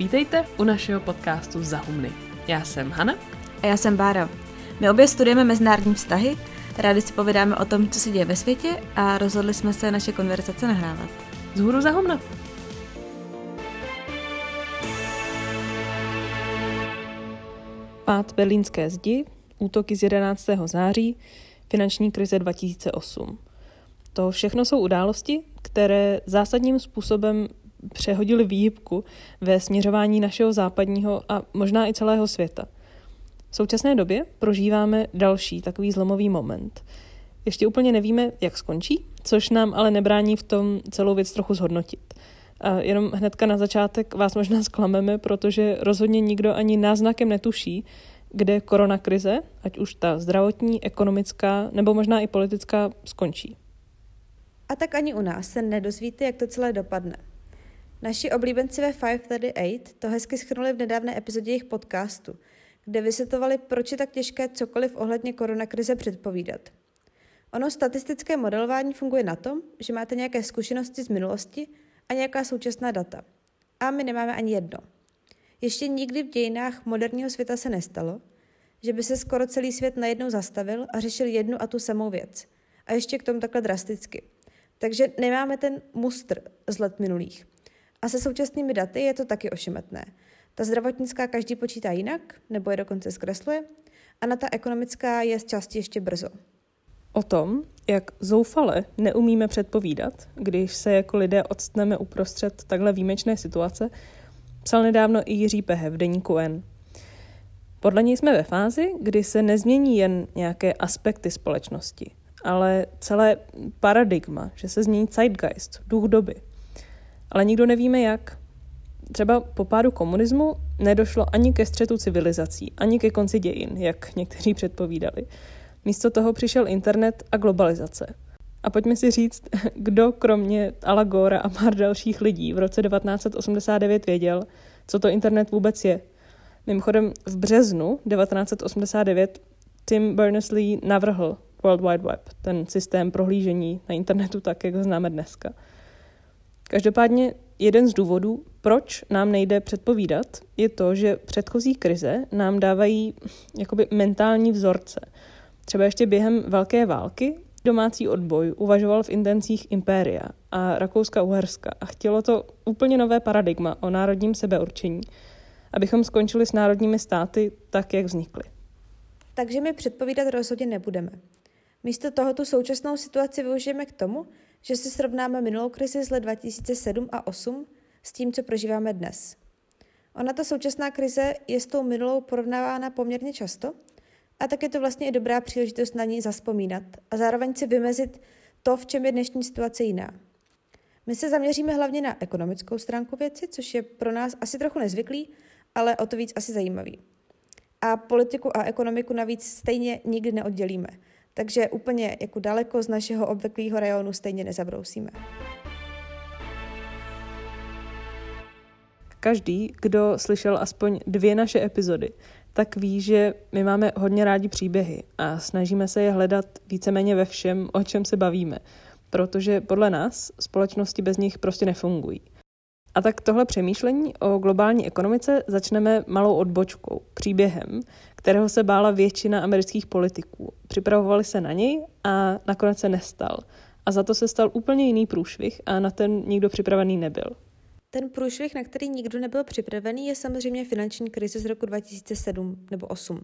Vítejte u našeho podcastu Zahumny. Já jsem Hana. A já jsem Bára. My obě studujeme mezinárodní vztahy, rádi si povídáme o tom, co se děje ve světě a rozhodli jsme se naše konverzace nahrávat. Zhůru Zahumna. Pád berlínské zdi, útoky z 11. září, finanční krize 2008. To všechno jsou události, které zásadním způsobem přehodili výhybku ve směřování našeho západního a možná i celého světa. V současné době prožíváme další takový zlomový moment. Ještě úplně nevíme, jak skončí, což nám ale nebrání v tom celou věc trochu zhodnotit. A jenom hnedka na začátek vás možná zklameme, protože rozhodně nikdo ani náznakem netuší, kde koronakrize, ať už ta zdravotní, ekonomická nebo možná i politická, skončí. A tak ani u nás se nedozvíte, jak to celé dopadne. Naši oblíbenci ve 538 to hezky schrnuli v nedávné epizodě jejich podcastu, kde vysvětlovali, proč je tak těžké cokoliv ohledně koronakrize předpovídat. Ono statistické modelování funguje na tom, že máte nějaké zkušenosti z minulosti a nějaká současná data. A my nemáme ani jedno. Ještě nikdy v dějinách moderního světa se nestalo, že by se skoro celý svět najednou zastavil a řešil jednu a tu samou věc. A ještě k tomu takhle drasticky. Takže nemáme ten mustr z let minulých. A se současnými daty je to taky ošemetné. Ta zdravotnická každý počítá jinak, nebo je dokonce zkresluje, a na ta ekonomická je z části ještě brzo. O tom, jak zoufale neumíme předpovídat, když se jako lidé odstneme uprostřed takhle výjimečné situace, psal nedávno i Jiří Pehe v deníku N. Podle něj jsme ve fázi, kdy se nezmění jen nějaké aspekty společnosti, ale celé paradigma, že se změní zeitgeist, duch doby. Ale nikdo nevíme jak. Třeba po pádu komunismu nedošlo ani ke střetu civilizací, ani ke konci dějin, jak někteří předpovídali. Místo toho přišel internet a globalizace. A pojďme si říct, kdo kromě Alagora a pár dalších lidí v roce 1989 věděl, co to internet vůbec je. Mimochodem v březnu 1989 Tim Berners-Lee navrhl World Wide Web, ten systém prohlížení na internetu tak, jak ho známe dneska. Každopádně jeden z důvodů, proč nám nejde předpovídat, je to, že předchozí krize nám dávají jakoby mentální vzorce. Třeba ještě během Velké války domácí odboj uvažoval v intencích impéria a Rakouska-Uherska a chtělo to úplně nové paradigma o národním sebeurčení, abychom skončili s národními státy tak, jak vznikly. Takže my předpovídat rozhodně nebudeme. Místo toho tu současnou situaci využijeme k tomu, že si srovnáme minulou krizi z let 2007 a 2008 s tím, co prožíváme dnes. Ona ta současná krize je s tou minulou porovnávána poměrně často a tak je to vlastně i dobrá příležitost na ní zaspomínat a zároveň si vymezit to, v čem je dnešní situace jiná. My se zaměříme hlavně na ekonomickou stránku věci, což je pro nás asi trochu nezvyklý, ale o to víc asi zajímavý. A politiku a ekonomiku navíc stejně nikdy neoddělíme – takže úplně jako daleko z našeho obvyklého rajonu stejně nezabrousíme. Každý, kdo slyšel aspoň dvě naše epizody, tak ví, že my máme hodně rádi příběhy a snažíme se je hledat víceméně ve všem, o čem se bavíme, protože podle nás společnosti bez nich prostě nefungují. A tak tohle přemýšlení o globální ekonomice začneme malou odbočkou, příběhem, kterého se bála většina amerických politiků. Připravovali se na něj a nakonec se nestal. A za to se stal úplně jiný průšvih a na ten nikdo připravený nebyl. Ten průšvih, na který nikdo nebyl připravený, je samozřejmě finanční krize z roku 2007 nebo 2008.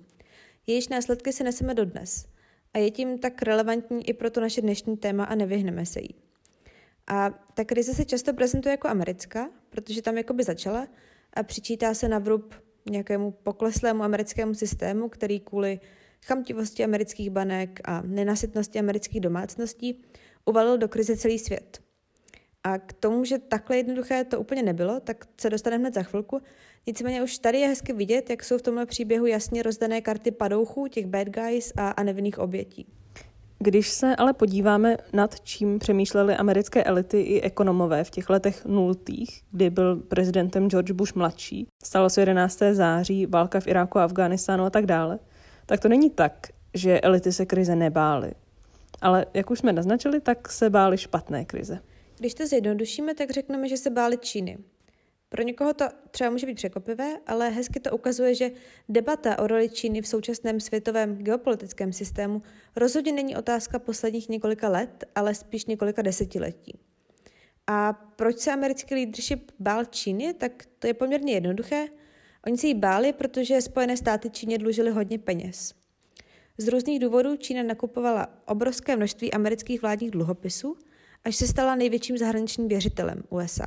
Jejíž následky se neseme dodnes. A je tím tak relevantní i pro to naše dnešní téma a nevyhneme se jí. A ta krize se často prezentuje jako americká, protože tam jakoby začala a přičítá se na vrub nějakému pokleslému americkému systému, který kvůli chamtivosti amerických banek a nenasytnosti amerických domácností uvalil do krize celý svět. A k tomu, že takhle jednoduché to úplně nebylo, tak se dostaneme hned za chvilku. Nicméně už tady je hezky vidět, jak jsou v tomhle příběhu jasně rozdané karty padouchů, těch bad guys a, a nevinných obětí. Když se ale podíváme nad čím přemýšleli americké elity i ekonomové v těch letech nultých, kdy byl prezidentem George Bush mladší, stalo se 11. září, válka v Iráku a Afghánistánu a tak dále, tak to není tak, že elity se krize nebály. Ale jak už jsme naznačili, tak se báli špatné krize. Když to zjednodušíme, tak řekneme, že se báli Číny. Pro někoho to třeba může být překvapivé, ale hezky to ukazuje, že debata o roli Číny v současném světovém geopolitickém systému rozhodně není otázka posledních několika let, ale spíš několika desetiletí. A proč se americký leadership bál Číny, tak to je poměrně jednoduché. Oni se jí báli, protože Spojené státy Číně dlužily hodně peněz. Z různých důvodů Čína nakupovala obrovské množství amerických vládních dluhopisů, až se stala největším zahraničním věřitelem USA.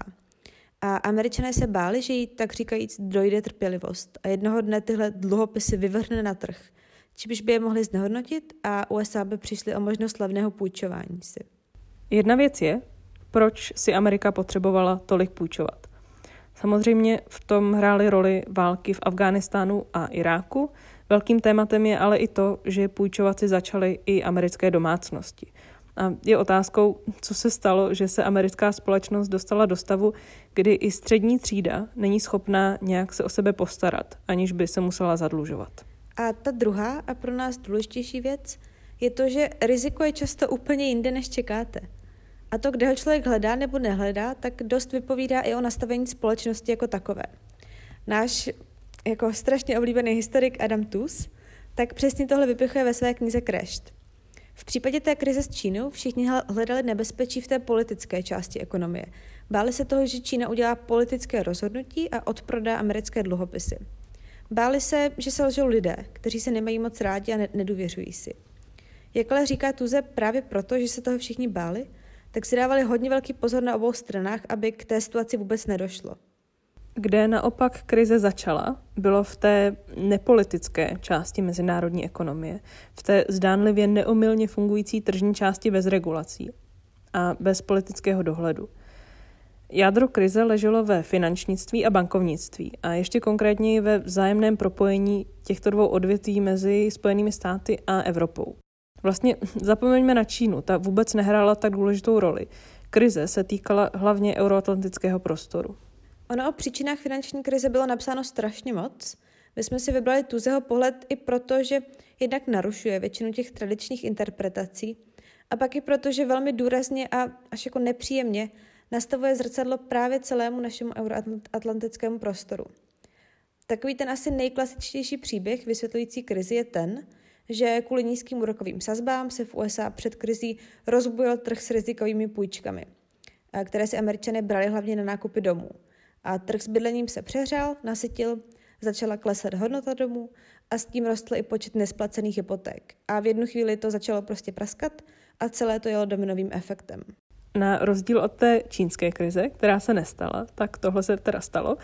A američané se báli, že jí tak říkajíc dojde trpělivost a jednoho dne tyhle dluhopisy vyvrhne na trh, čímž by je mohli znehodnotit a USA by přišli o možnost levného půjčování si. Jedna věc je, proč si Amerika potřebovala tolik půjčovat. Samozřejmě v tom hrály roli války v Afghánistánu a Iráku. Velkým tématem je ale i to, že půjčovat si začaly i americké domácnosti. A je otázkou, co se stalo, že se americká společnost dostala do stavu, kdy i střední třída není schopná nějak se o sebe postarat, aniž by se musela zadlužovat. A ta druhá a pro nás důležitější věc je to, že riziko je často úplně jinde, než čekáte. A to, kde ho člověk hledá nebo nehledá, tak dost vypovídá i o nastavení společnosti jako takové. Náš jako strašně oblíbený historik Adam Tus tak přesně tohle vypichuje ve své knize Crashed. V případě té krize s Čínou všichni hledali nebezpečí v té politické části ekonomie. Báli se toho, že Čína udělá politické rozhodnutí a odprodá americké dluhopisy. Báli se, že se lžou lidé, kteří se nemají moc rádi a nedůvěřují si. Jak ale říká Tuze, právě proto, že se toho všichni báli, tak si dávali hodně velký pozor na obou stranách, aby k té situaci vůbec nedošlo. Kde naopak krize začala, bylo v té nepolitické části mezinárodní ekonomie, v té zdánlivě neomylně fungující tržní části bez regulací a bez politického dohledu. Jádro krize leželo ve finančnictví a bankovnictví a ještě konkrétněji ve vzájemném propojení těchto dvou odvětví mezi Spojenými státy a Evropou. Vlastně zapomeňme na Čínu, ta vůbec nehrála tak důležitou roli. Krize se týkala hlavně euroatlantického prostoru. Ono o příčinách finanční krize bylo napsáno strašně moc. My jsme si vybrali Tuzeho pohled i proto, že jednak narušuje většinu těch tradičních interpretací a pak i proto, že velmi důrazně a až jako nepříjemně nastavuje zrcadlo právě celému našemu euroatlantickému prostoru. Takový ten asi nejklasičtější příběh vysvětlující krizi je ten, že kvůli nízkým úrokovým sazbám se v USA před krizí rozbujil trh s rizikovými půjčkami, které si američané brali hlavně na nákupy domů. A trh s bydlením se přehřál, nasytil, začala klesat hodnota domů a s tím rostl i počet nesplacených hypoték. A v jednu chvíli to začalo prostě praskat a celé to jelo dominovým efektem. Na rozdíl od té čínské krize, která se nestala, tak tohle se teda stalo.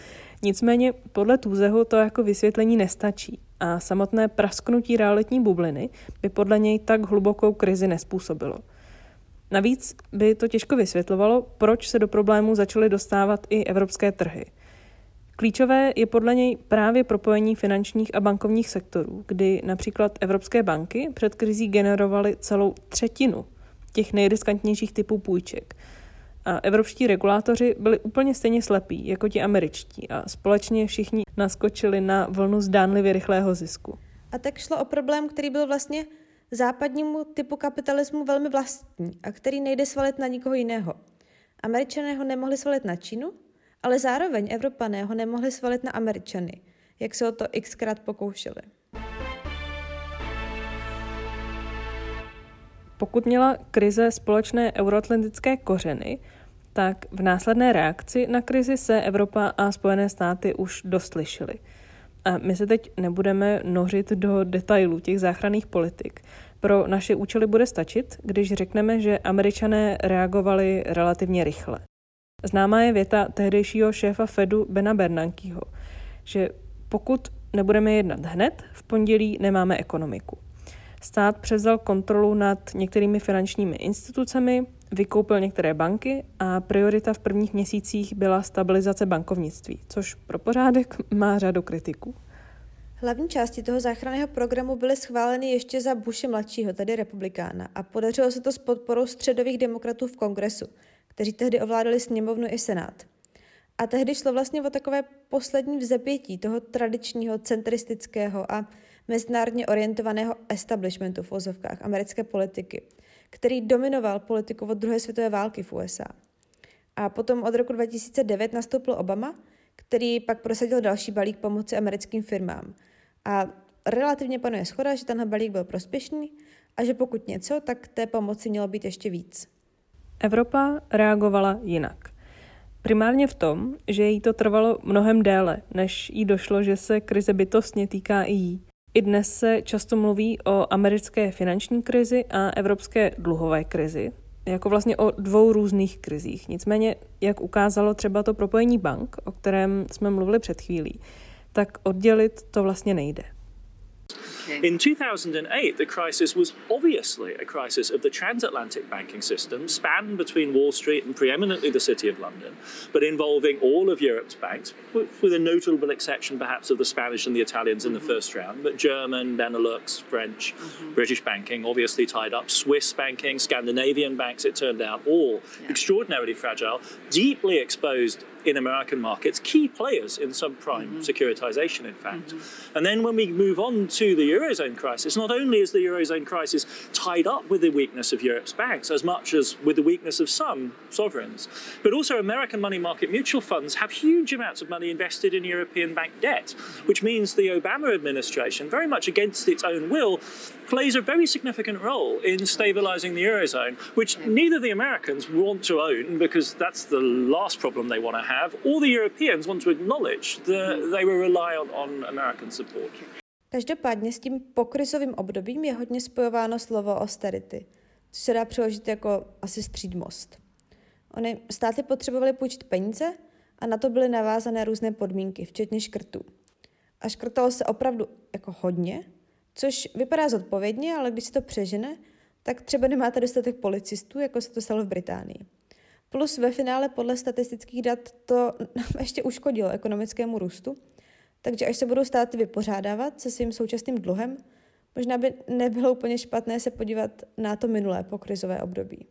Nicméně podle Tůzeho to jako vysvětlení nestačí a samotné prasknutí realitní bubliny by podle něj tak hlubokou krizi nespůsobilo. Navíc by to těžko vysvětlovalo, proč se do problému začaly dostávat i evropské trhy. Klíčové je podle něj právě propojení finančních a bankovních sektorů, kdy například evropské banky před krizí generovaly celou třetinu těch nejriskantnějších typů půjček. A evropští regulátoři byli úplně stejně slepí jako ti američtí a společně všichni naskočili na vlnu zdánlivě rychlého zisku. A tak šlo o problém, který byl vlastně západnímu typu kapitalismu velmi vlastní a který nejde svalit na nikoho jiného. Američané ho nemohli svalit na Čínu, ale zároveň Evropané ho nemohli svalit na Američany, jak se o to xkrát pokoušeli. Pokud měla krize společné euroatlantické kořeny, tak v následné reakci na krizi se Evropa a Spojené státy už dost lišily. A my se teď nebudeme nořit do detailů těch záchranných politik. Pro naše účely bude stačit, když řekneme, že američané reagovali relativně rychle. Známá je věta tehdejšího šéfa Fedu Bena Bernankeho, že pokud nebudeme jednat hned, v pondělí nemáme ekonomiku. Stát převzal kontrolu nad některými finančními institucemi, vykoupil některé banky a priorita v prvních měsících byla stabilizace bankovnictví, což pro pořádek má řadu kritiků. Hlavní části toho záchranného programu byly schváleny ještě za Bushe mladšího, tedy republikána, a podařilo se to s podporou středových demokratů v kongresu, kteří tehdy ovládali sněmovnu i senát. A tehdy šlo vlastně o takové poslední vzepětí toho tradičního, centristického a mezinárodně orientovaného establishmentu v ozovkách americké politiky, který dominoval politiku od druhé světové války v USA. A potom od roku 2009 nastoupil Obama, který pak prosadil další balík pomoci americkým firmám. A relativně panuje schoda, že tenhle balík byl prospěšný a že pokud něco, tak té pomoci mělo být ještě víc. Evropa reagovala jinak. Primárně v tom, že jí to trvalo mnohem déle, než jí došlo, že se krize bytostně týká i jí. I dnes se často mluví o americké finanční krizi a evropské dluhové krizi, jako vlastně o dvou různých krizích. Nicméně, jak ukázalo třeba to propojení bank, o kterém jsme mluvili před chvílí, tak oddělit to vlastně nejde. Okay. In 2008, the crisis was obviously a crisis of the transatlantic banking system, spanned between Wall Street and preeminently the City of London, but involving all of Europe's banks, with a notable exception perhaps of the Spanish and the Italians in mm-hmm. the first round, but German, Benelux, French, mm-hmm. British banking obviously tied up, Swiss banking, Scandinavian banks, it turned out, all yeah. extraordinarily fragile, deeply exposed in American markets, key players in subprime mm-hmm. securitization, in fact. Mm-hmm. And then when we move on to the Eurozone crisis, not only is the Eurozone crisis tied up with the weakness of Europe's banks as much as with the weakness of some sovereigns, but also American money market mutual funds have huge amounts of money invested in European bank debt, which means the Obama administration, very much against its own will, plays a very significant role in stabilizing the Eurozone, which neither the Americans want to own because that's the last problem they want to have, or the Europeans want to acknowledge that they were reliant on American support. Každopádně s tím pokrizovým obdobím je hodně spojováno slovo austerity, což se dá přeložit jako asi střídmost. Ony státy potřebovaly půjčit peníze a na to byly navázané různé podmínky, včetně škrtů. A škrtalo se opravdu jako hodně, což vypadá zodpovědně, ale když se to přežene, tak třeba nemáte dostatek policistů, jako se to stalo v Británii. Plus ve finále podle statistických dat to ještě uškodilo ekonomickému růstu, takže až se budou státy vypořádávat se svým současným dluhem, možná by nebylo úplně špatné se podívat na to minulé pokrizové období.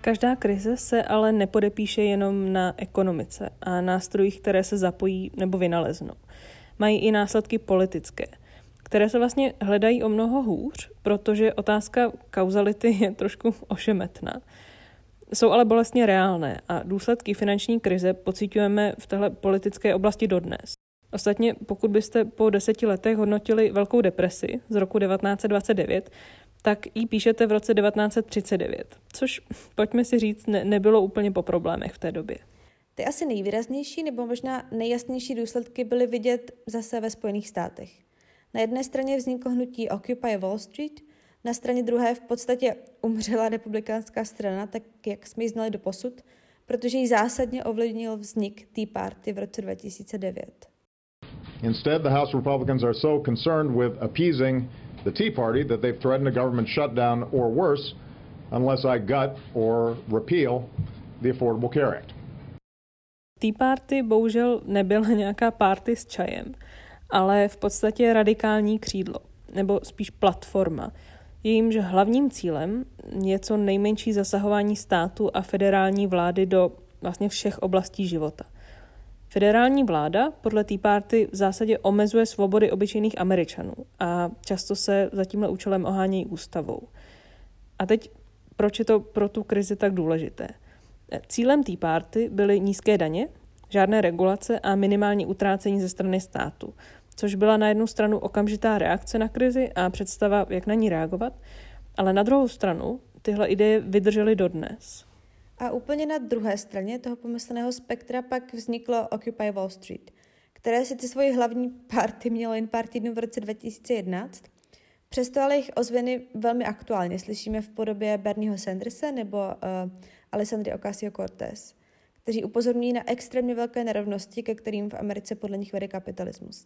Každá krize se ale nepodepíše jenom na ekonomice a nástrojích, které se zapojí nebo vynaleznou. Mají i následky politické, které se vlastně hledají o mnoho hůř, protože otázka kauzality je trošku ošemetná. Jsou ale bolestně reálné a důsledky finanční krize pocitujeme v téhle politické oblasti dodnes. Ostatně, pokud byste po deseti letech hodnotili Velkou depresi z roku 1929, tak ji píšete v roce 1939, což, pojďme si říct, ne, nebylo úplně po problémech v té době. Ty asi nejvýraznější nebo možná nejjasnější důsledky byly vidět zase ve Spojených státech. Na jedné straně vzniklo hnutí Occupy Wall Street, na straně druhé v podstatě umřela republikánská strana, tak jak jsme ji znali do posud, protože ji zásadně ovlivnil vznik Tea Party v roce 2009. Instead, the House Republicans are so concerned with appeasing the Tea Party that they've threatened a government shutdown or worse unless I gut or repeal the Affordable Care Act. Tea Party bohužel nebyla nějaká party s čajem, ale v podstatě radikální křídlo, nebo spíš platforma, jejímž hlavním cílem je co nejmenší zasahování státu a federální vlády do vlastně všech oblastí života. Federální vláda podle Tea Party v zásadě omezuje svobody obyčejných Američanů a často se za tímhle účelem ohánějí ústavou. A teď, proč je to pro tu krizi tak důležité? Cílem Tea Party byly nízké daně, žádné regulace a minimální utrácení ze strany státu, což byla na jednu stranu okamžitá reakce na krizi a představa, jak na ní reagovat, ale na druhou stranu tyhle ideje vydržely dodnes. A úplně na druhé straně toho pomyslného spektra pak vzniklo Occupy Wall Street, které sice svoji hlavní party mělo jen pár týdnů v roce 2011, přesto ale jejich ozvěny velmi aktuálně slyšíme v podobě Bernieho Sandersa nebo uh, Alessandry Ocasio-Cortez, kteří upozorňují na extrémně velké nerovnosti, ke kterým v Americe podle nich vede kapitalismus.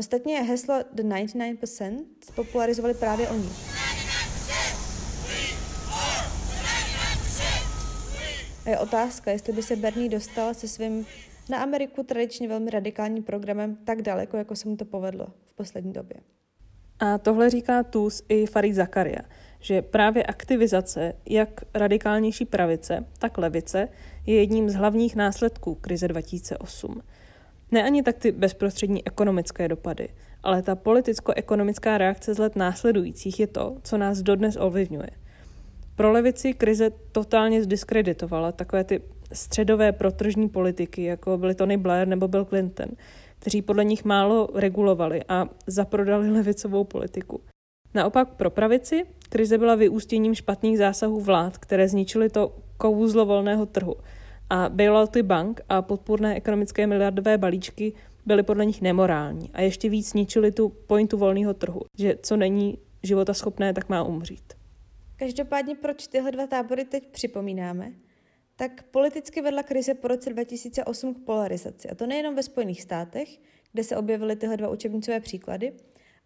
Ostatně heslo The 99% spopularizovali právě oni. A je otázka, jestli by se Bernie dostal se svým na Ameriku tradičně velmi radikálním programem tak daleko, jako se mu to povedlo v poslední době. A tohle říká Tus i Farid Zakaria, že právě aktivizace jak radikálnější pravice, tak levice je jedním z hlavních následků krize 2008. Ne ani tak ty bezprostřední ekonomické dopady, ale ta politicko-ekonomická reakce z let následujících je to, co nás dodnes ovlivňuje – Pro levici krize totálně zdiskreditovala takové ty středové protržní politiky, jako byly Tony Blair nebo Bill Clinton, kteří podle nich málo regulovali a zaprodali levicovou politiku. Naopak pro pravici krize byla vyústěním špatných zásahů vlád, které zničily to kouzlo volného trhu. A bailouty bank a podpůrné ekonomické miliardové balíčky byly podle nich nemorální a ještě víc zničili tu pointu volného trhu, že co není života schopné, tak má umřít. Každopádně proč tyhle dva tábory teď připomínáme? Tak politicky vedla krize po roce 2008 k polarizaci. A to nejenom ve Spojených státech, kde se objevily tyhle dva učebnicové příklady,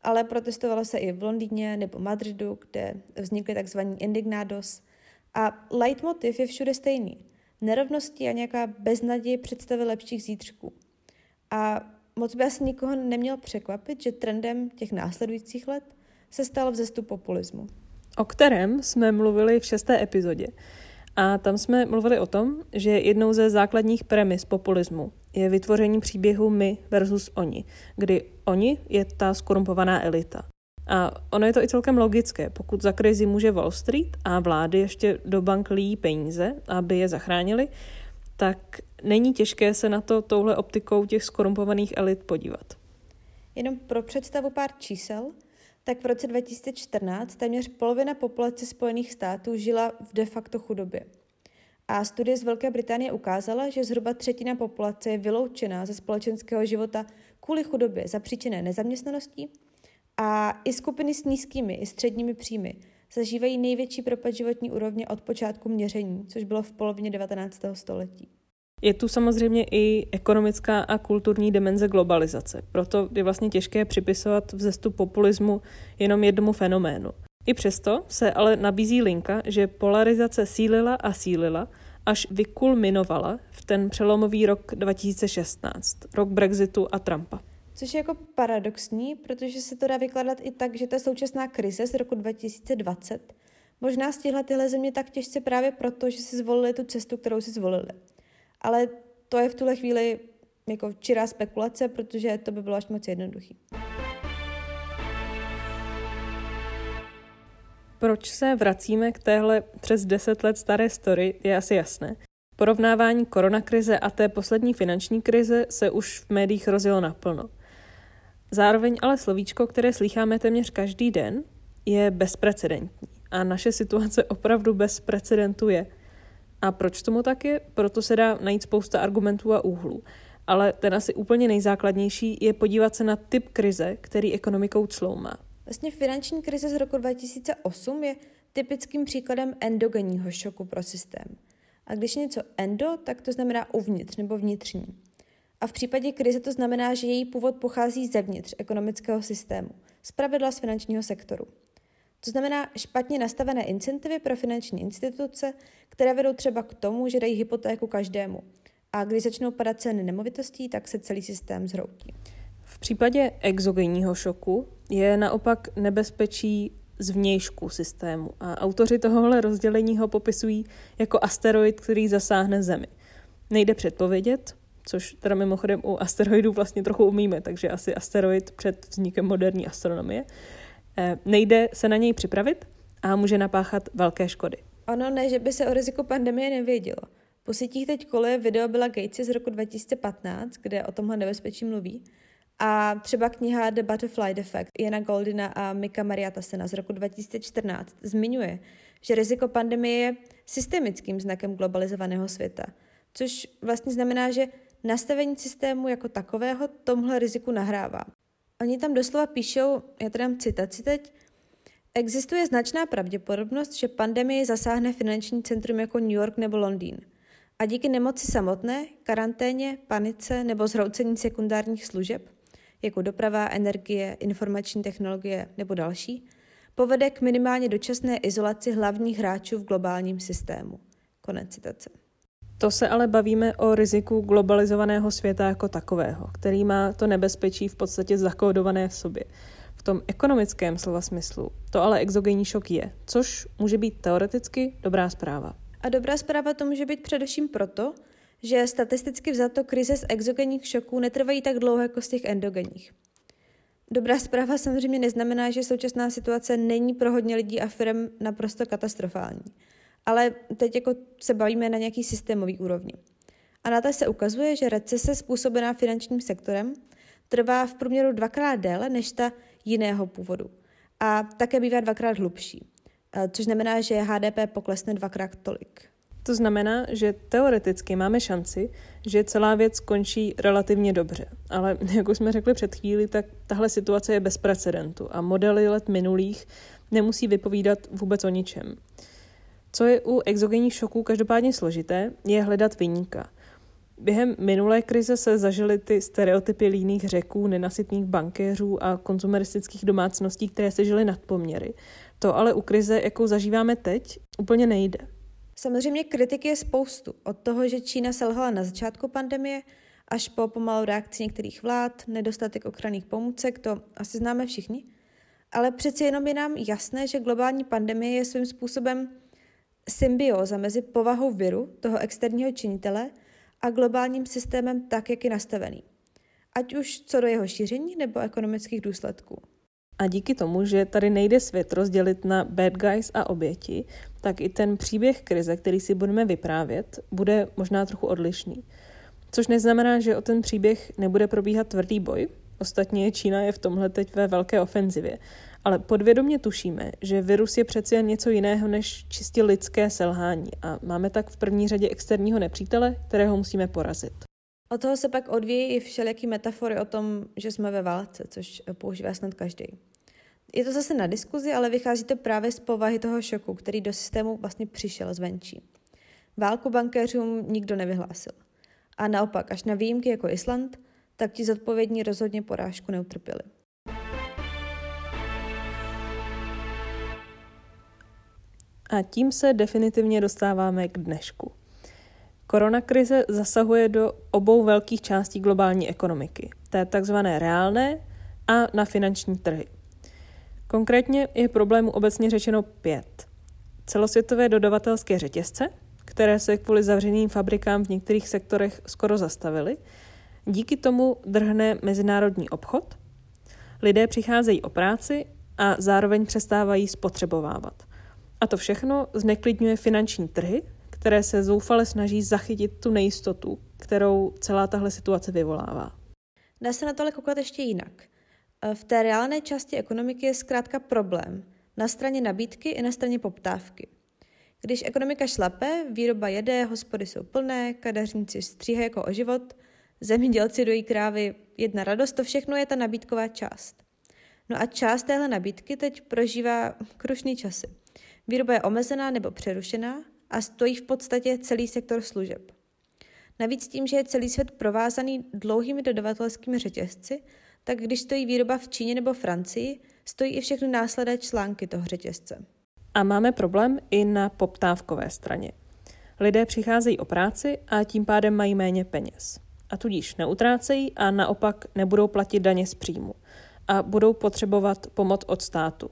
ale protestovalo se i v Londýně nebo Madridu, kde vznikly tzv. indignados. A leitmotiv je všude stejný. Nerovnosti a nějaká beznaděj představy lepších zítřků. A moc by asi nikoho neměl překvapit, že trendem těch následujících let se stal vzestup populismu. O kterém jsme mluvili v šesté epizodě. A tam jsme mluvili o tom, že jednou ze základních premis populismu je vytvoření příběhu my versus oni, kdy oni je ta skorumpovaná elita. A ono je to i celkem logické. Pokud za krizi může Wall Street a vlády ještě do bank líjí peníze, aby je zachránili, tak není těžké se na to touhle optikou těch skorumpovaných elit podívat. Jenom pro představu pár čísel, tak v roce 2014 téměř polovina populace Spojených států žila v de facto chudobě. A studie z Velké Británie ukázala, že zhruba třetina populace je vyloučená ze společenského života kvůli chudobě zapříčené nezaměstnaností a i skupiny s nízkými i středními příjmy zažívají největší propad životní úrovně od počátku měření, což bylo v polovině 19. století. Je tu samozřejmě i ekonomická a kulturní dimenze globalizace, proto je vlastně těžké připisovat vzestup populismu jenom jednomu fenoménu. I přesto se ale nabízí linka, že polarizace sílila a sílila, až vykulminovala v ten přelomový rok 2016, rok Brexitu a Trumpa. Což je jako paradoxní, protože se to dá vykládat i tak, že ta současná krize z roku 2020 možná stihla tyhle země tak těžce právě proto, že si zvolili tu cestu, kterou si zvolili. Ale to je v tuhle chvíli jako čirá spekulace, protože to by bylo až moc jednoduchý. Proč se vracíme k téhle přes 10 let staré story, je asi jasné. Porovnávání koronakrize a té poslední finanční krize se už v médiích rozjelo naplno. Zároveň ale slovíčko, které slycháme téměř každý den, je bezprecedentní. A naše situace opravdu bez precedentu je. A proč tomu tak je? Proto se dá najít spousta argumentů a úhlů. Ale ten asi úplně nejzákladnější je podívat se na typ krize, který ekonomikou cloumá. Vlastně finanční krize z roku 2008 je typickým příkladem endogenního šoku pro systém. A když něco endo, tak to znamená uvnitř nebo vnitřní. A v případě krize to znamená, že její původ pochází zevnitř ekonomického systému, z pravidla z finančního sektoru. To znamená špatně nastavené incentivy pro finanční instituce, které vedou třeba k tomu, že dají hypotéku každému. A když začnou padat ceny nemovitostí, tak se celý systém zhroutí. V případě exogenního šoku je naopak nebezpečí z vnějšku systému a autoři tohohle rozdělení ho popisují jako asteroid, který zasáhne Zemi. Nejde předpovědět, což teda mimochodem u asteroidů vlastně trochu umíme, takže asi asteroid před vznikem moderní astronomie. Eh, nejde se na něj připravit a může napáchat velké škody. Ono ne, že by se o riziku pandemie nevědělo. Po sítích teď koluje video Billa Gatese z roku 2015, kde o tomhle nebezpečí mluví. A třeba kniha The Butterfly Defect Jana Goldina a Mika Mariatasena z roku 2014 zmiňuje, že riziko pandemie je systemickým znakem globalizovaného světa, což vlastně znamená, že nastavení systému jako takového tomhle riziku nahrává. Oni tam doslova píšou, já tady dám citaci teď, Existuje značná pravděpodobnost, že pandemie zasáhne finanční centrum jako New York nebo Londýn. A díky nemoci samotné, karanténě, panice nebo zhroucení sekundárních služeb, jako doprava, energie, informační technologie nebo další, povede k minimálně dočasné izolaci hlavních hráčů v globálním systému. Konec citace. To se ale bavíme o riziku globalizovaného světa jako takového, který má to nebezpečí v podstatě zakódované v sobě. V tom ekonomickém slova smyslu to ale exogenní šok je, což může být teoreticky dobrá zpráva. A dobrá zpráva to může být především proto, že statisticky vzato krize z exogenních šoků netrvají tak dlouho jako z těch endogenních. Dobrá zpráva samozřejmě neznamená, že současná situace není pro hodně lidí a firm naprosto katastrofální. Ale teď jako se bavíme na nějaký systémový úrovni. A na to se ukazuje, že recese způsobená finančním sektorem trvá v průměru dvakrát déle než ta jiného původu. A také bývá dvakrát hlubší, což znamená, že HDP poklesne dvakrát tolik. To znamená, že teoreticky máme šanci, že celá věc končí relativně dobře. Ale jak už jsme řekli před chvíli, tak tahle situace je bez precedentu a modely let minulých nemusí vypovídat vůbec o ničem. Co je u exogenních šoků každopádně složité, je hledat vyníka. Během minulé krize se zažily ty stereotypy líných řeků, nenasytných bankéřů a konzumeristických domácností, které se žily nad poměry. To ale u krize, jakou zažíváme teď, úplně nejde. Samozřejmě kritiky je spoustu. Od toho, že Čína selhala na začátku pandemie, až po pomalou reakci některých vlád, nedostatek ochranných pomůcek, to asi známe všichni. Ale přeci jenom je nám jasné, že globální pandemie je svým způsobem symbioza mezi povahou viru, toho externího činitele, a globálním systémem tak, jak je nastavený. Ať už co do jeho šíření nebo ekonomických důsledků. A díky tomu, že tady nejde svět rozdělit na bad guys a oběti, tak i ten příběh krize, který si budeme vyprávět, bude možná trochu odlišný. Což neznamená, že o ten příběh nebude probíhat tvrdý boj. Ostatně Čína je v tomhle teď ve velké ofenzivě. Ale podvědomě tušíme, že virus je přeci jen něco jiného než čistě lidské selhání a máme tak v první řadě externího nepřítele, kterého musíme porazit. Od toho se pak odvíjí i všelijaký metafory o tom, že jsme ve válce, což používá snad každý. Je to zase na diskuzi, ale vychází to právě z povahy toho šoku, který do systému vlastně přišel zvenčí. Válku bankéřům nikdo nevyhlásil. A naopak, až na výjimky jako Island, tak ti zodpovědní rozhodně porážku neutrpěli. A tím se definitivně dostáváme k dnešku. Koronakrize zasahuje do obou velkých částí globální ekonomiky, té takzvané reálné a na finanční trhy. Konkrétně je problémů obecně řečeno pět. Celosvětové dodavatelské řetězce, které se kvůli zavřeným fabrikám v některých sektorech skoro zastavily, díky tomu drhne mezinárodní obchod, lidé přicházejí o práci a zároveň přestávají spotřebovávat. A to všechno zneklidňuje finanční trhy, které se zoufale snaží zachytit tu nejistotu, kterou celá tahle situace vyvolává. Dá se na to ale koukat ještě jinak. V té reálné části ekonomiky je zkrátka problém na straně nabídky i na straně poptávky. Když ekonomika šlape, výroba jede, hospody jsou plné, kadeřníci stříhají jako o život, zemědělci dojí krávy, jedna radost, to všechno je ta nabídková část. No a část téhle nabídky teď prožívá krušný časy. Výroba je omezená nebo přerušená a stojí v podstatě celý sektor služeb. Navíc tím, že je celý svět provázaný dlouhými dodavatelskými řetězci, tak když stojí výroba v Číně nebo Francii, stojí i všechny následné články toho řetězce. A máme problém i na poptávkové straně. Lidé přicházejí o práci a tím pádem mají méně peněz. A tudíž neutrácejí a naopak nebudou platit daně z příjmu. A budou potřebovat pomoc od státu.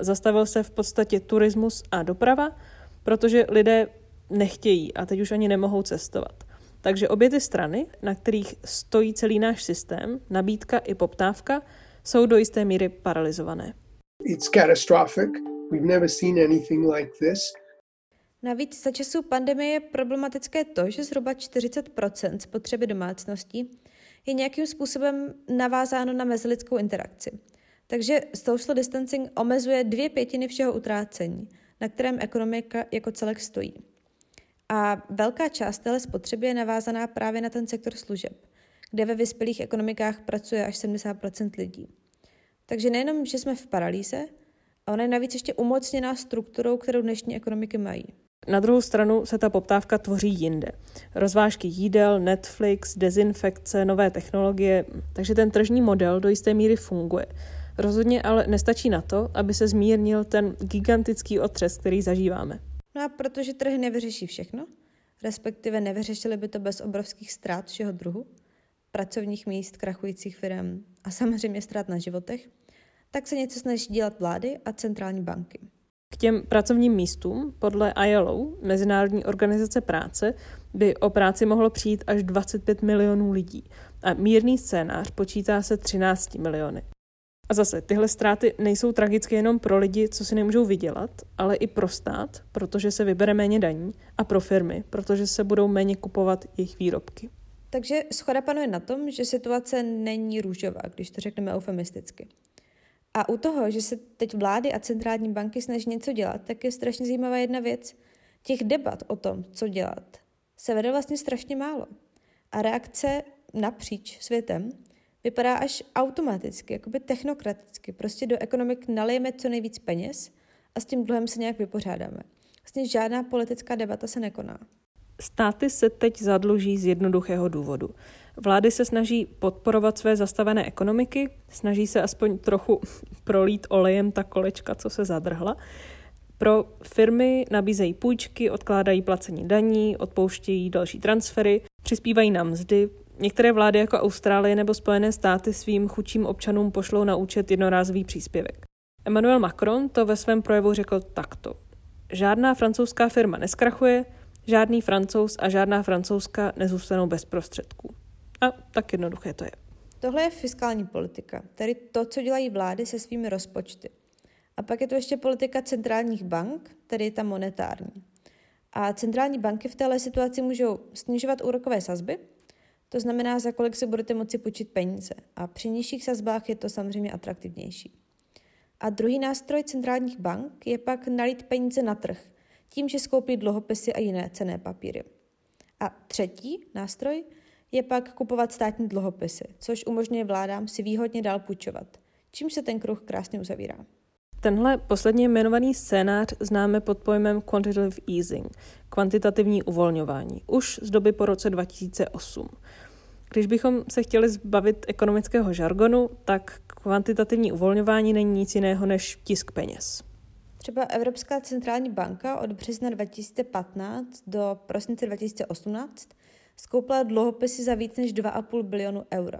Zastavil se v podstatě turismus a doprava, protože lidé nechtějí a teď už ani nemohou cestovat. Takže obě ty strany, na kterých stojí celý náš systém, nabídka i poptávka, jsou do jisté míry paralizované. It's catastrophic. We've never seen anything like this. Navíc za času pandemie je problematické to, že zhruba 40% spotřeby domácností je nějakým způsobem navázáno na mezilidskou interakci. Takže social distancing omezuje dvě pětiny všeho utrácení, na kterém ekonomika jako celek stojí. A velká část téhle spotřeby je navázaná právě na ten sektor služeb, kde ve vyspělých ekonomikách pracuje až 70% lidí. Takže nejenom, že jsme v paralýze, a ona je navíc ještě umocněná strukturou, kterou dnešní ekonomiky mají. Na druhou stranu se ta poptávka tvoří jinde. Rozvážky jídel, Netflix, dezinfekce, nové technologie, takže ten tržní model do jisté míry funguje. Rozhodně ale nestačí na to, aby se zmírnil ten gigantický otřes, který zažíváme. No a protože trhy nevyřeší všechno, respektive nevyřešili by to bez obrovských ztrát všeho druhu, pracovních míst, krachujících firm a samozřejmě ztrát na životech, tak se něco snaží dělat vlády a centrální banky. K těm pracovním místům podle ILO, Mezinárodní organizace práce, by o práci mohlo přijít až 25 milionů lidí a mírný scénář počítá se 13 miliony. A zase, tyhle ztráty nejsou tragické jenom pro lidi, co si nemůžou vydělat, ale i pro stát, protože se vybere méně daní, a pro firmy, protože se budou méně kupovat jejich výrobky. Takže schoda panuje na tom, že situace není růžová, když to řekneme eufemisticky. A u toho, že se teď vlády a centrální banky snaží něco dělat, tak je strašně zajímavá jedna věc. Těch debat o tom, co dělat, se vede vlastně strašně málo. A reakce napříč světem vypadá až automaticky, jakoby technokraticky. Prostě do ekonomik nalijeme co nejvíc peněz a s tím dluhem se nějak vypořádáme. Vlastně žádná politická debata se nekoná. Státy se teď zadluží z jednoduchého důvodu. Vlády se snaží podporovat své zastavené ekonomiky, snaží se aspoň trochu prolít olejem ta kolečka, co se zadrhla. Pro firmy nabízejí půjčky, odkládají placení daní, odpouštějí další transfery, přispívají na mzdy. Některé vlády jako Austrálie nebo Spojené státy svým chudším občanům pošlou na účet jednorázový příspěvek. Emmanuel Macron to ve svém projevu řekl takto. Žádná francouzská firma neskrachuje, žádný francouz a žádná francouzska nezůstanou bez prostředků. A tak jednoduché to je. Tohle je fiskální politika, tedy to, co dělají vlády se svými rozpočty. A pak je to ještě politika centrálních bank, tedy ta monetární. A centrální banky v této situaci můžou snižovat úrokové sazby, to znamená, za kolik si budete moci půjčit peníze. A při nižších sazbách je to samozřejmě atraktivnější. A druhý nástroj centrálních bank je pak nalít peníze na trh, tím, že skoupí dluhopisy a jiné cené papíry. A třetí nástroj je pak kupovat státní dluhopisy, což umožňuje vládám si výhodně dál půjčovat, čímž se ten kruh krásně uzavírá. Tenhle posledně jmenovaný scénář známe pod pojmem quantitative easing, kvantitativní uvolňování, už z doby po roce 2008. Když bychom se chtěli zbavit ekonomického žargonu, tak kvantitativní uvolňování není nic jiného než tisk peněz. Třeba Evropská centrální banka od března 2015 do prosince 2018 skoupila dluhopisy za víc než 2,5 bilionu euro.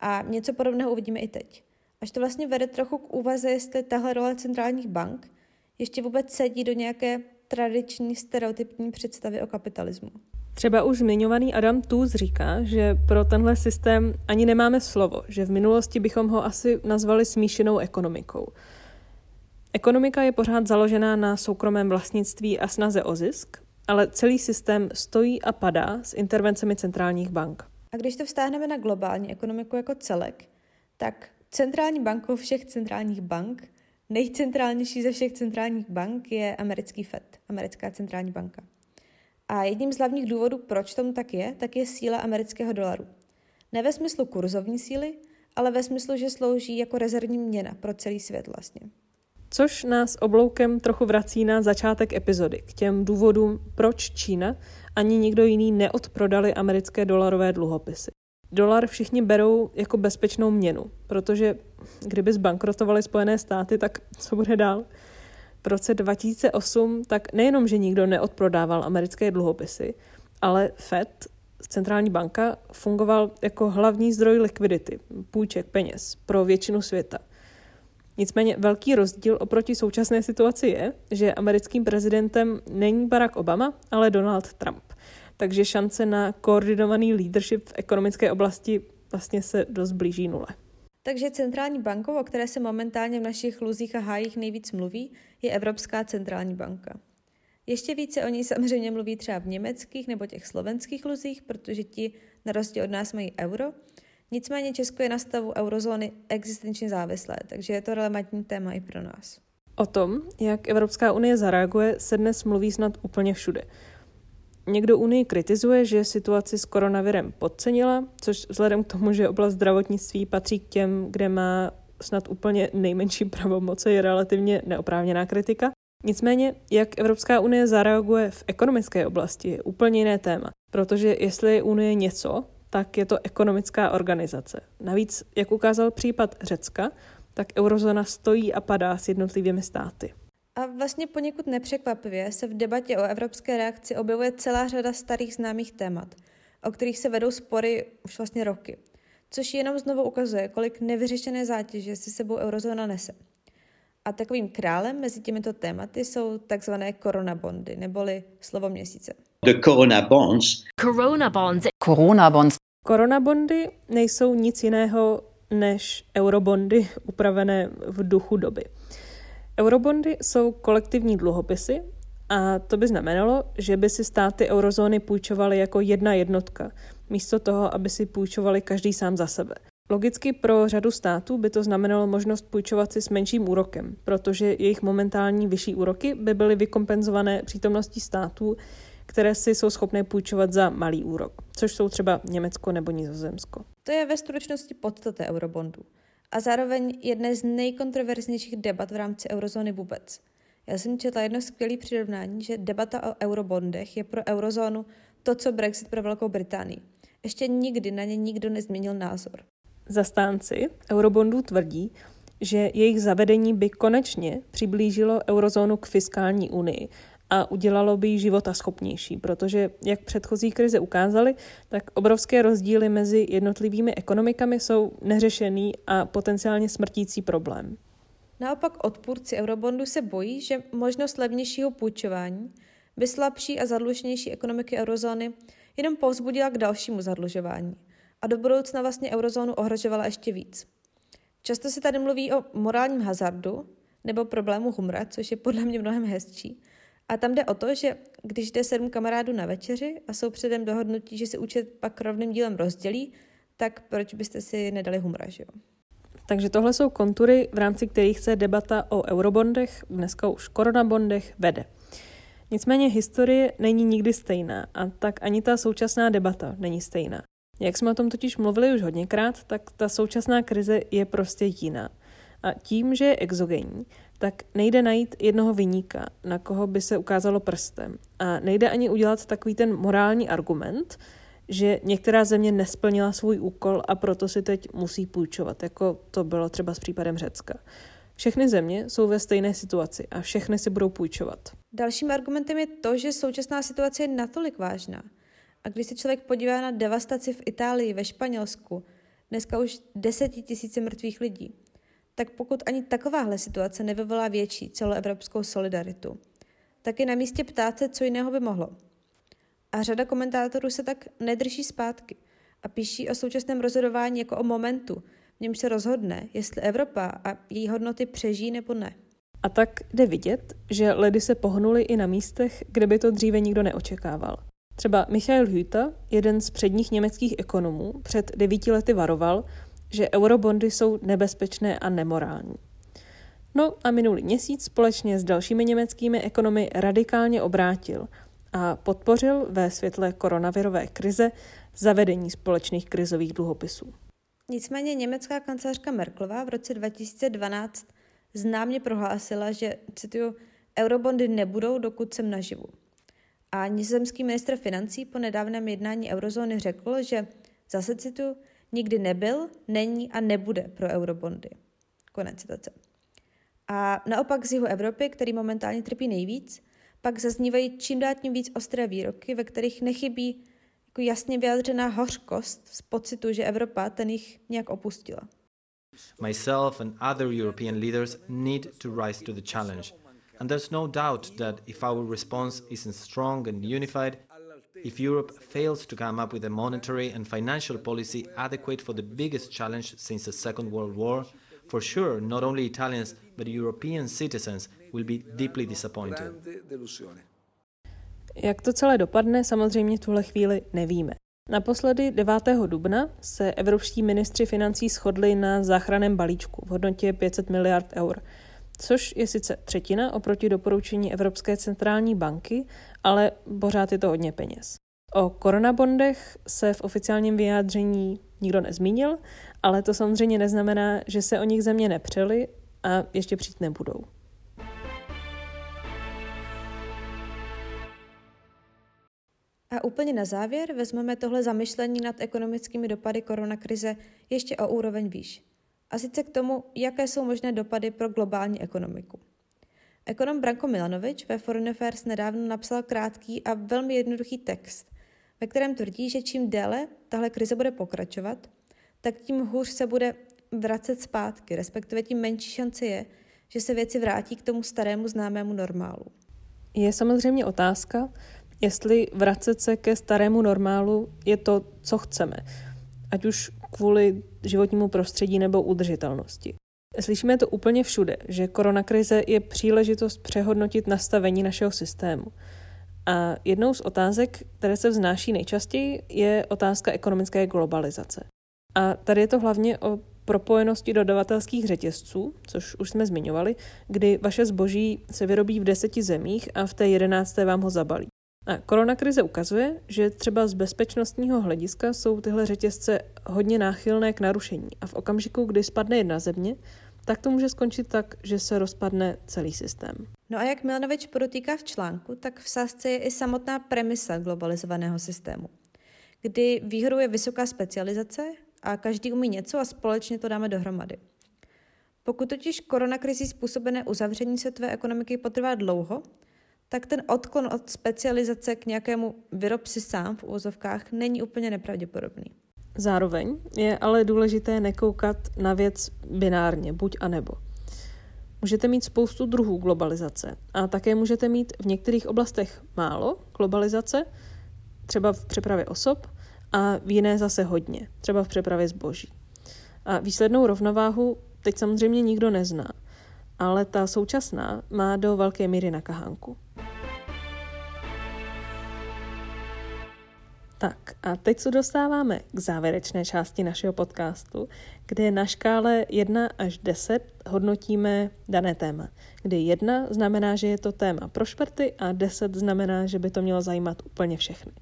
A něco podobného uvidíme i teď. Až to vlastně vede trochu k úvaze, jestli tahle role centrálních bank ještě vůbec sedí do nějaké tradiční stereotypní představy o kapitalismu. Třeba už zmiňovaný Adam Tooze říká, že pro tenhle systém ani nemáme slovo, že v minulosti bychom ho asi nazvali smíšenou ekonomikou. Ekonomika je pořád založená na soukromém vlastnictví a snaze o zisk, ale celý systém stojí a padá s intervencemi centrálních bank. A když to vztáhneme na globální ekonomiku jako celek, tak centrální bankou všech centrálních bank, nejcentrálnější ze všech centrálních bank je americký FED, americká centrální banka. A jedním z hlavních důvodů, proč tomu tak je, tak je síla amerického dolaru. Ne ve smyslu kurzovní síly, ale ve smyslu, že slouží jako rezervní měna pro celý svět vlastně. Což nás obloukem trochu vrací na začátek epizody, k těm důvodům, proč Čína ani nikdo jiný neodprodali americké dolarové dluhopisy. Dolar všichni berou jako bezpečnou měnu, protože kdyby zbankrotovaly Spojené státy, tak co bude dál? V roce 2008 tak nejenom, že nikdo neodprodával americké dluhopisy, ale Fed, centrální banka, fungoval jako hlavní zdroj likvidity, půjček peněz pro většinu světa – Nicméně velký rozdíl oproti současné situaci je, že americkým prezidentem není Barack Obama, ale Donald Trump. Takže šance na koordinovaný leadership v ekonomické oblasti vlastně se dost blíží nule. Takže centrální bankou, o které se momentálně v našich luzích a hájích nejvíc mluví, je Evropská centrální banka. Ještě více o ní samozřejmě mluví třeba v německých nebo těch slovenských luzích, protože ti na rozdíl od nás mají euro, Nicméně Česko je na stavu eurozóny existenčně závislé, takže je to relevantní téma i pro nás. O tom, jak Evropská unie zareaguje, se dnes mluví snad úplně všude. Někdo Unii kritizuje, že situaci s koronavirem podcenila, což vzhledem k tomu, že oblast zdravotnictví patří k těm, kde má snad úplně nejmenší pravomoce, je relativně neoprávněná kritika. Nicméně, jak Evropská unie zareaguje v ekonomické oblasti, je úplně jiné téma. Protože jestli je Unie něco, tak je to ekonomická organizace. Navíc, jak ukázal případ Řecka, tak eurozóna stojí a padá s jednotlivými státy. A vlastně poněkud nepřekvapivě se v debatě o evropské reakci objevuje celá řada starých známých témat, o kterých se vedou spory už vlastně roky, což jenom znovu ukazuje, kolik nevyřešené zátěže si sebou eurozóna nese. A takovým králem mezi těmito tématy jsou takzvané koronabondy, neboli slovo měsíce. The corona bonds. Corona bonds. Corona bonds. Koronabondy nejsou nic jiného než eurobondy upravené v duchu doby. Eurobondy jsou kolektivní dluhopisy a to by znamenalo, že by si státy eurozóny půjčovaly jako jedna jednotka, místo toho, aby si půjčovali každý sám za sebe. Logicky pro řadu států by to znamenalo možnost půjčovat si s menším úrokem, protože jejich momentální vyšší úroky by byly vykompenzované přítomností států, které si jsou schopné půjčovat za malý úrok, což jsou třeba Německo nebo Nizozemsko. To je ve skutečnosti podstata eurobondů a zároveň jedné z nejkontroverznějších debat v rámci eurozóny vůbec. Já jsem četla jedno skvělé přirovnání, že debata o eurobondech je pro eurozónu to, co Brexit pro Velkou Británii. Ještě nikdy na ně nikdo nezměnil názor. Zastánci eurobondů tvrdí, že jejich zavedení by konečně přiblížilo eurozónu k fiskální unii a udělalo by ji života schopnější, protože, jak předchozí krize ukázaly, tak obrovské rozdíly mezi jednotlivými ekonomikami jsou neřešený a potenciálně smrtící problém. Naopak odpůrci eurobondu se bojí, že možnost levnějšího půjčování by slabší a zadlužnější ekonomiky eurozóny jenom povzbudila k dalšímu zadlužování a do budoucna vlastně eurozónu ohrožovala ještě víc. Často se tady mluví o morálním hazardu nebo problému humra, což je podle mě mnohem hezčí. A tam jde o to, že když jde sedm kamarádů na večeři a jsou předem dohodnutí, že si účet pak rovným dílem rozdělí, tak proč byste si nedali humra, že jo? Takže tohle jsou kontury, v rámci kterých se debata o eurobondech, dneska už koronabondech, vede. Nicméně historie není nikdy stejná a tak ani ta současná debata není stejná. Jak jsme o tom totiž mluvili už hodněkrát, tak ta současná krize je prostě jiná. A tím, že je exogenní, tak nejde najít jednoho vyníka, na koho by se ukázalo prstem. A nejde ani udělat takový ten morální argument, že některá země nesplnila svůj úkol a proto si teď musí půjčovat, jako to bylo třeba s případem Řecka. Všechny země jsou ve stejné situaci a všechny si budou půjčovat. Dalším argumentem je to, že současná situace je natolik vážná. A když se člověk podívá na devastaci v Itálii, ve Španělsku, dneska už desetitisíce mrtvých lidí, tak pokud ani takováhle situace nevyvolá větší celoevropskou solidaritu, tak je na místě ptát se, co jiného by mohlo. A řada komentátorů se tak nedrží zpátky a píší o současném rozhodování jako o momentu, v němž se rozhodne, jestli Evropa a její hodnoty přežijí nebo ne. A tak jde vidět, že ledy se pohnuly i na místech, kde by to dříve nikdo neočekával. Třeba Michael Hüta, jeden z předních německých ekonomů, před devíti lety varoval, že eurobondy jsou nebezpečné a nemorální. No a minulý měsíc společně s dalšími německými ekonomy radikálně obrátil a podpořil ve světle koronavirové krize zavedení společných krizových dluhopisů. Nicméně německá kancelářka Merklová v roce 2012 známě prohlásila, že, cituju, eurobondy nebudou, dokud jsem naživu. A nizozemský ministr financí po nedávném jednání eurozóny řekl, že, zase citu, nikdy nebyl, není a nebude pro eurobondy. Konec citace. A naopak z jihu Evropy, který momentálně trpí nejvíc, pak zaznívají čím dál tím víc ostré výroky, ve kterých nechybí jako jasně vyjádřená hořkost z pocitu, že Evropa ten jich nějak opustila. Myself and other European leaders need to rise to the challenge. And there's no doubt that if our response isn't strong and unified, if Europe fails to come up with a monetary and financial policy adequate for the biggest challenge since the Second World War, for sure not only Italians but European citizens will be deeply disappointed. Jak to celé dopadne, samozřejmě v tuhle chvíli nevíme. Naposledy 9. dubna se evropští ministři financí shodli na záchraném balíčku v hodnotě 500 miliard eur, což je sice třetina oproti doporučení Evropské centrální banky, ale pořád je to hodně peněz. O koronabondech se v oficiálním vyjádření nikdo nezmínil, ale to samozřejmě neznamená, že se o nich země nepřeli a ještě přijít nebudou. A úplně na závěr vezmeme tohle zamyšlení nad ekonomickými dopady koronakrize ještě o úroveň výš. A sice k tomu, jaké jsou možné dopady pro globální ekonomiku. Ekonom Branko Milanovič ve Foreign Affairs nedávno napsal krátký a velmi jednoduchý text, ve kterém tvrdí, že čím déle tahle krize bude pokračovat, tak tím hůř se bude vracet zpátky, respektive tím menší šance je, že se věci vrátí k tomu starému známému normálu. Je samozřejmě otázka, jestli vracet se ke starému normálu je to, co chceme. Ať už kvůli životnímu prostředí nebo udržitelnosti. Slyšíme to úplně všude, že koronakrize je příležitost přehodnotit nastavení našeho systému. A jednou z otázek, které se vznáší nejčastěji, je otázka ekonomické globalizace. A tady je to hlavně o propojenosti dodavatelských řetězců, což už jsme zmiňovali, kdy vaše zboží se vyrobí v deseti zemích a v té jedenácté vám ho zabalí. A koronakrize ukazuje, že třeba z bezpečnostního hlediska jsou tyhle řetězce hodně náchylné k narušení a v okamžiku, kdy spadne jedna země, tak to může skončit tak, že se rozpadne celý systém. No a jak Milanovič podotýká v článku, tak v sázce je i samotná premisa globalizovaného systému, kdy výhodou je vysoká specializace a každý umí něco a společně to dáme dohromady. Pokud totiž koronakrizí způsobené uzavření světové ekonomiky potrvá dlouho, tak ten odklon od specializace k nějakému vyrob si sám v úvozovkách není úplně nepravděpodobný. Zároveň je ale důležité nekoukat na věc binárně, buď a nebo. Můžete mít spoustu druhů globalizace a také můžete mít v některých oblastech málo globalizace, třeba v přepravě osob, a v jiné zase hodně, třeba v přepravě zboží. A výslednou rovnováhu teď samozřejmě nikdo nezná, ale ta současná má do velké míry na kahánku. Tak a teď se dostáváme k závěrečné části našeho podcastu, kde na škále 1 až 10 hodnotíme dané téma, kdy 1 znamená, že je to téma pro šperty a 10 znamená, že by to mělo zajímat úplně všechny.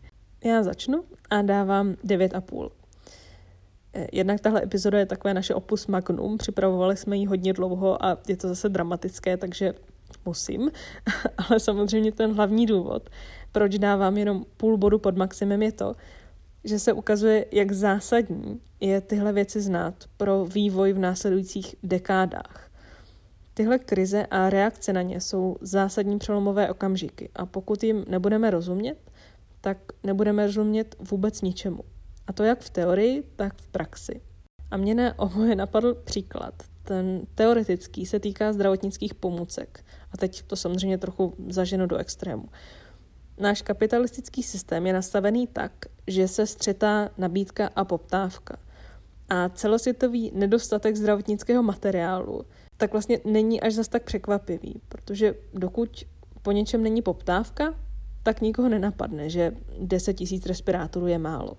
Já začnu a dávám 9,5. Jednak tahle epizoda je takové naše opus magnum, připravovali jsme ji hodně dlouho a je to zase dramatické, takže musím, ale samozřejmě ten hlavní důvod, proč dávám jenom půl bodu pod maximem, je to, že se ukazuje, jak zásadní je tyhle věci znát pro vývoj v následujících dekádách. Tyhle krize a reakce na ně jsou zásadní přelomové okamžiky a pokud jim nebudeme rozumět, tak nebudeme rozumět vůbec ničemu. A to jak v teorii, tak v praxi. A mě na oboje napadl příklad. Ten teoretický se týká zdravotnických pomůcek. A teď to samozřejmě trochu zaženu do extrému. Náš kapitalistický systém je nastavený tak, že se střetá nabídka a poptávka. A celosvětový nedostatek zdravotnického materiálu tak vlastně není až zas tak překvapivý, protože dokud po něčem není poptávka, tak nikoho nenapadne, že 10 tisíc respirátorů je málo.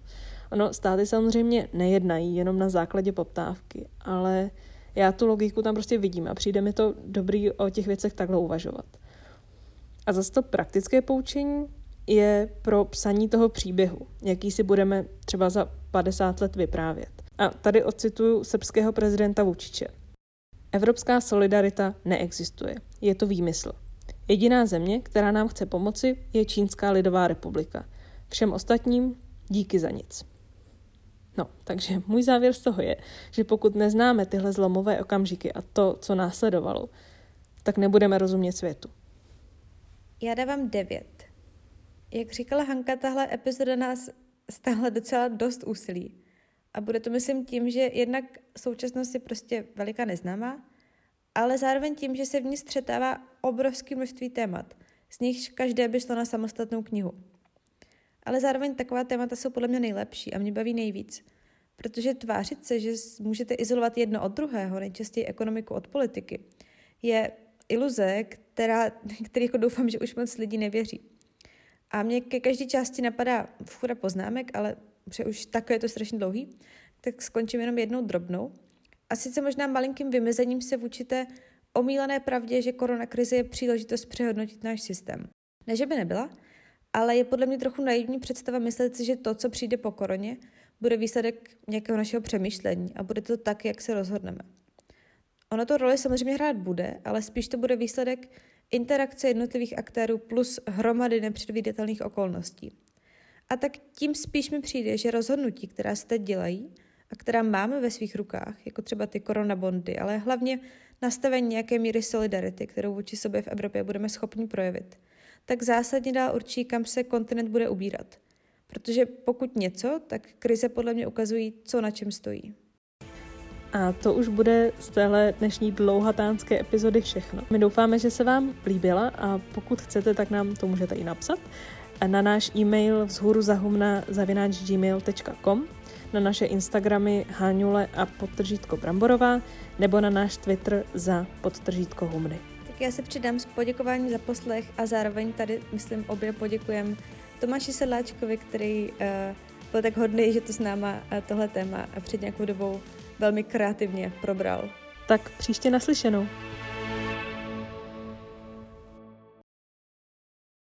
Ono, státy samozřejmě nejednají jenom na základě poptávky, ale já tu logiku tam prostě vidím a přijde mi to dobrý o těch věcech takhle uvažovat. A zase to praktické poučení je pro psaní toho příběhu, jaký si budeme třeba za 50 let vyprávět. A tady ocituju srbského prezidenta Vučiče. Evropská solidarita neexistuje. Je to výmysl. Jediná země, která nám chce pomoci, je Čínská lidová republika. Všem ostatním díky za nic. No, takže můj závěr z toho je, že pokud neznáme tyhle zlomové okamžiky a to, co následovalo, tak nebudeme rozumět světu. Já dávám devět. Jak říkala Hanka, tahle epizoda nás stále docela dost úsilí. A bude to myslím tím, že jednak současnost je prostě veliká neznámá, ale zároveň tím, že se v ní střetává obrovské množství témat, z nichž každé by šlo na samostatnou knihu. Ale zároveň taková témata jsou podle mě nejlepší a mě baví nejvíc. Protože tvářit se, že můžete izolovat jedno od druhého, nejčastěji ekonomiku od politiky, je iluze, která, který jako doufám, že už moc lidí nevěří. A mě ke každé části napadá fura poznámek, ale že už takové je to strašně dlouhý, tak skončím jenom jednou drobnou. A sice možná malinkým vymezením se vůči té omílené pravdě, že koronakrize je příležitost přehodnotit náš systém. Ne, že by nebyla, ale je podle mě trochu naivní představa myslet si, že to, co přijde po koroně, bude výsledek nějakého našeho přemýšlení a bude to tak, jak se rozhodneme. Ono to roli samozřejmě hrát bude, ale spíš to bude výsledek interakce jednotlivých aktérů plus hromady nepředvídatelných okolností. A tak tím spíš mi přijde, že rozhodnutí, která se teď dělají a která máme ve svých rukách, jako třeba ty koronabondy, ale hlavně nastavení nějaké míry solidarity, kterou vůči sobě v Evropě budeme schopni projevit, tak zásadně dál určí, kam se kontinent bude ubírat. Protože pokud něco, tak krize podle mě ukazují, co na čem stojí. A to už bude z téhle dnešní dlouhatánské epizody všechno. My doufáme, že se vám líbila a pokud chcete, tak nám to můžete i napsat na náš e-mail vzhůru zahumna gmail.com na naše Instagramy Háňule a podtržítko Bramborová nebo na náš Twitter za podtržítko Humny. Tak já se přidám s poděkováním za poslech a zároveň tady, myslím, obě poděkujem Tomáši Sedláčkovi, který uh, byl tak hodný, že to s náma uh, tohle téma před nějakou dobou velmi kreativně probral. Tak příště naslyšenou.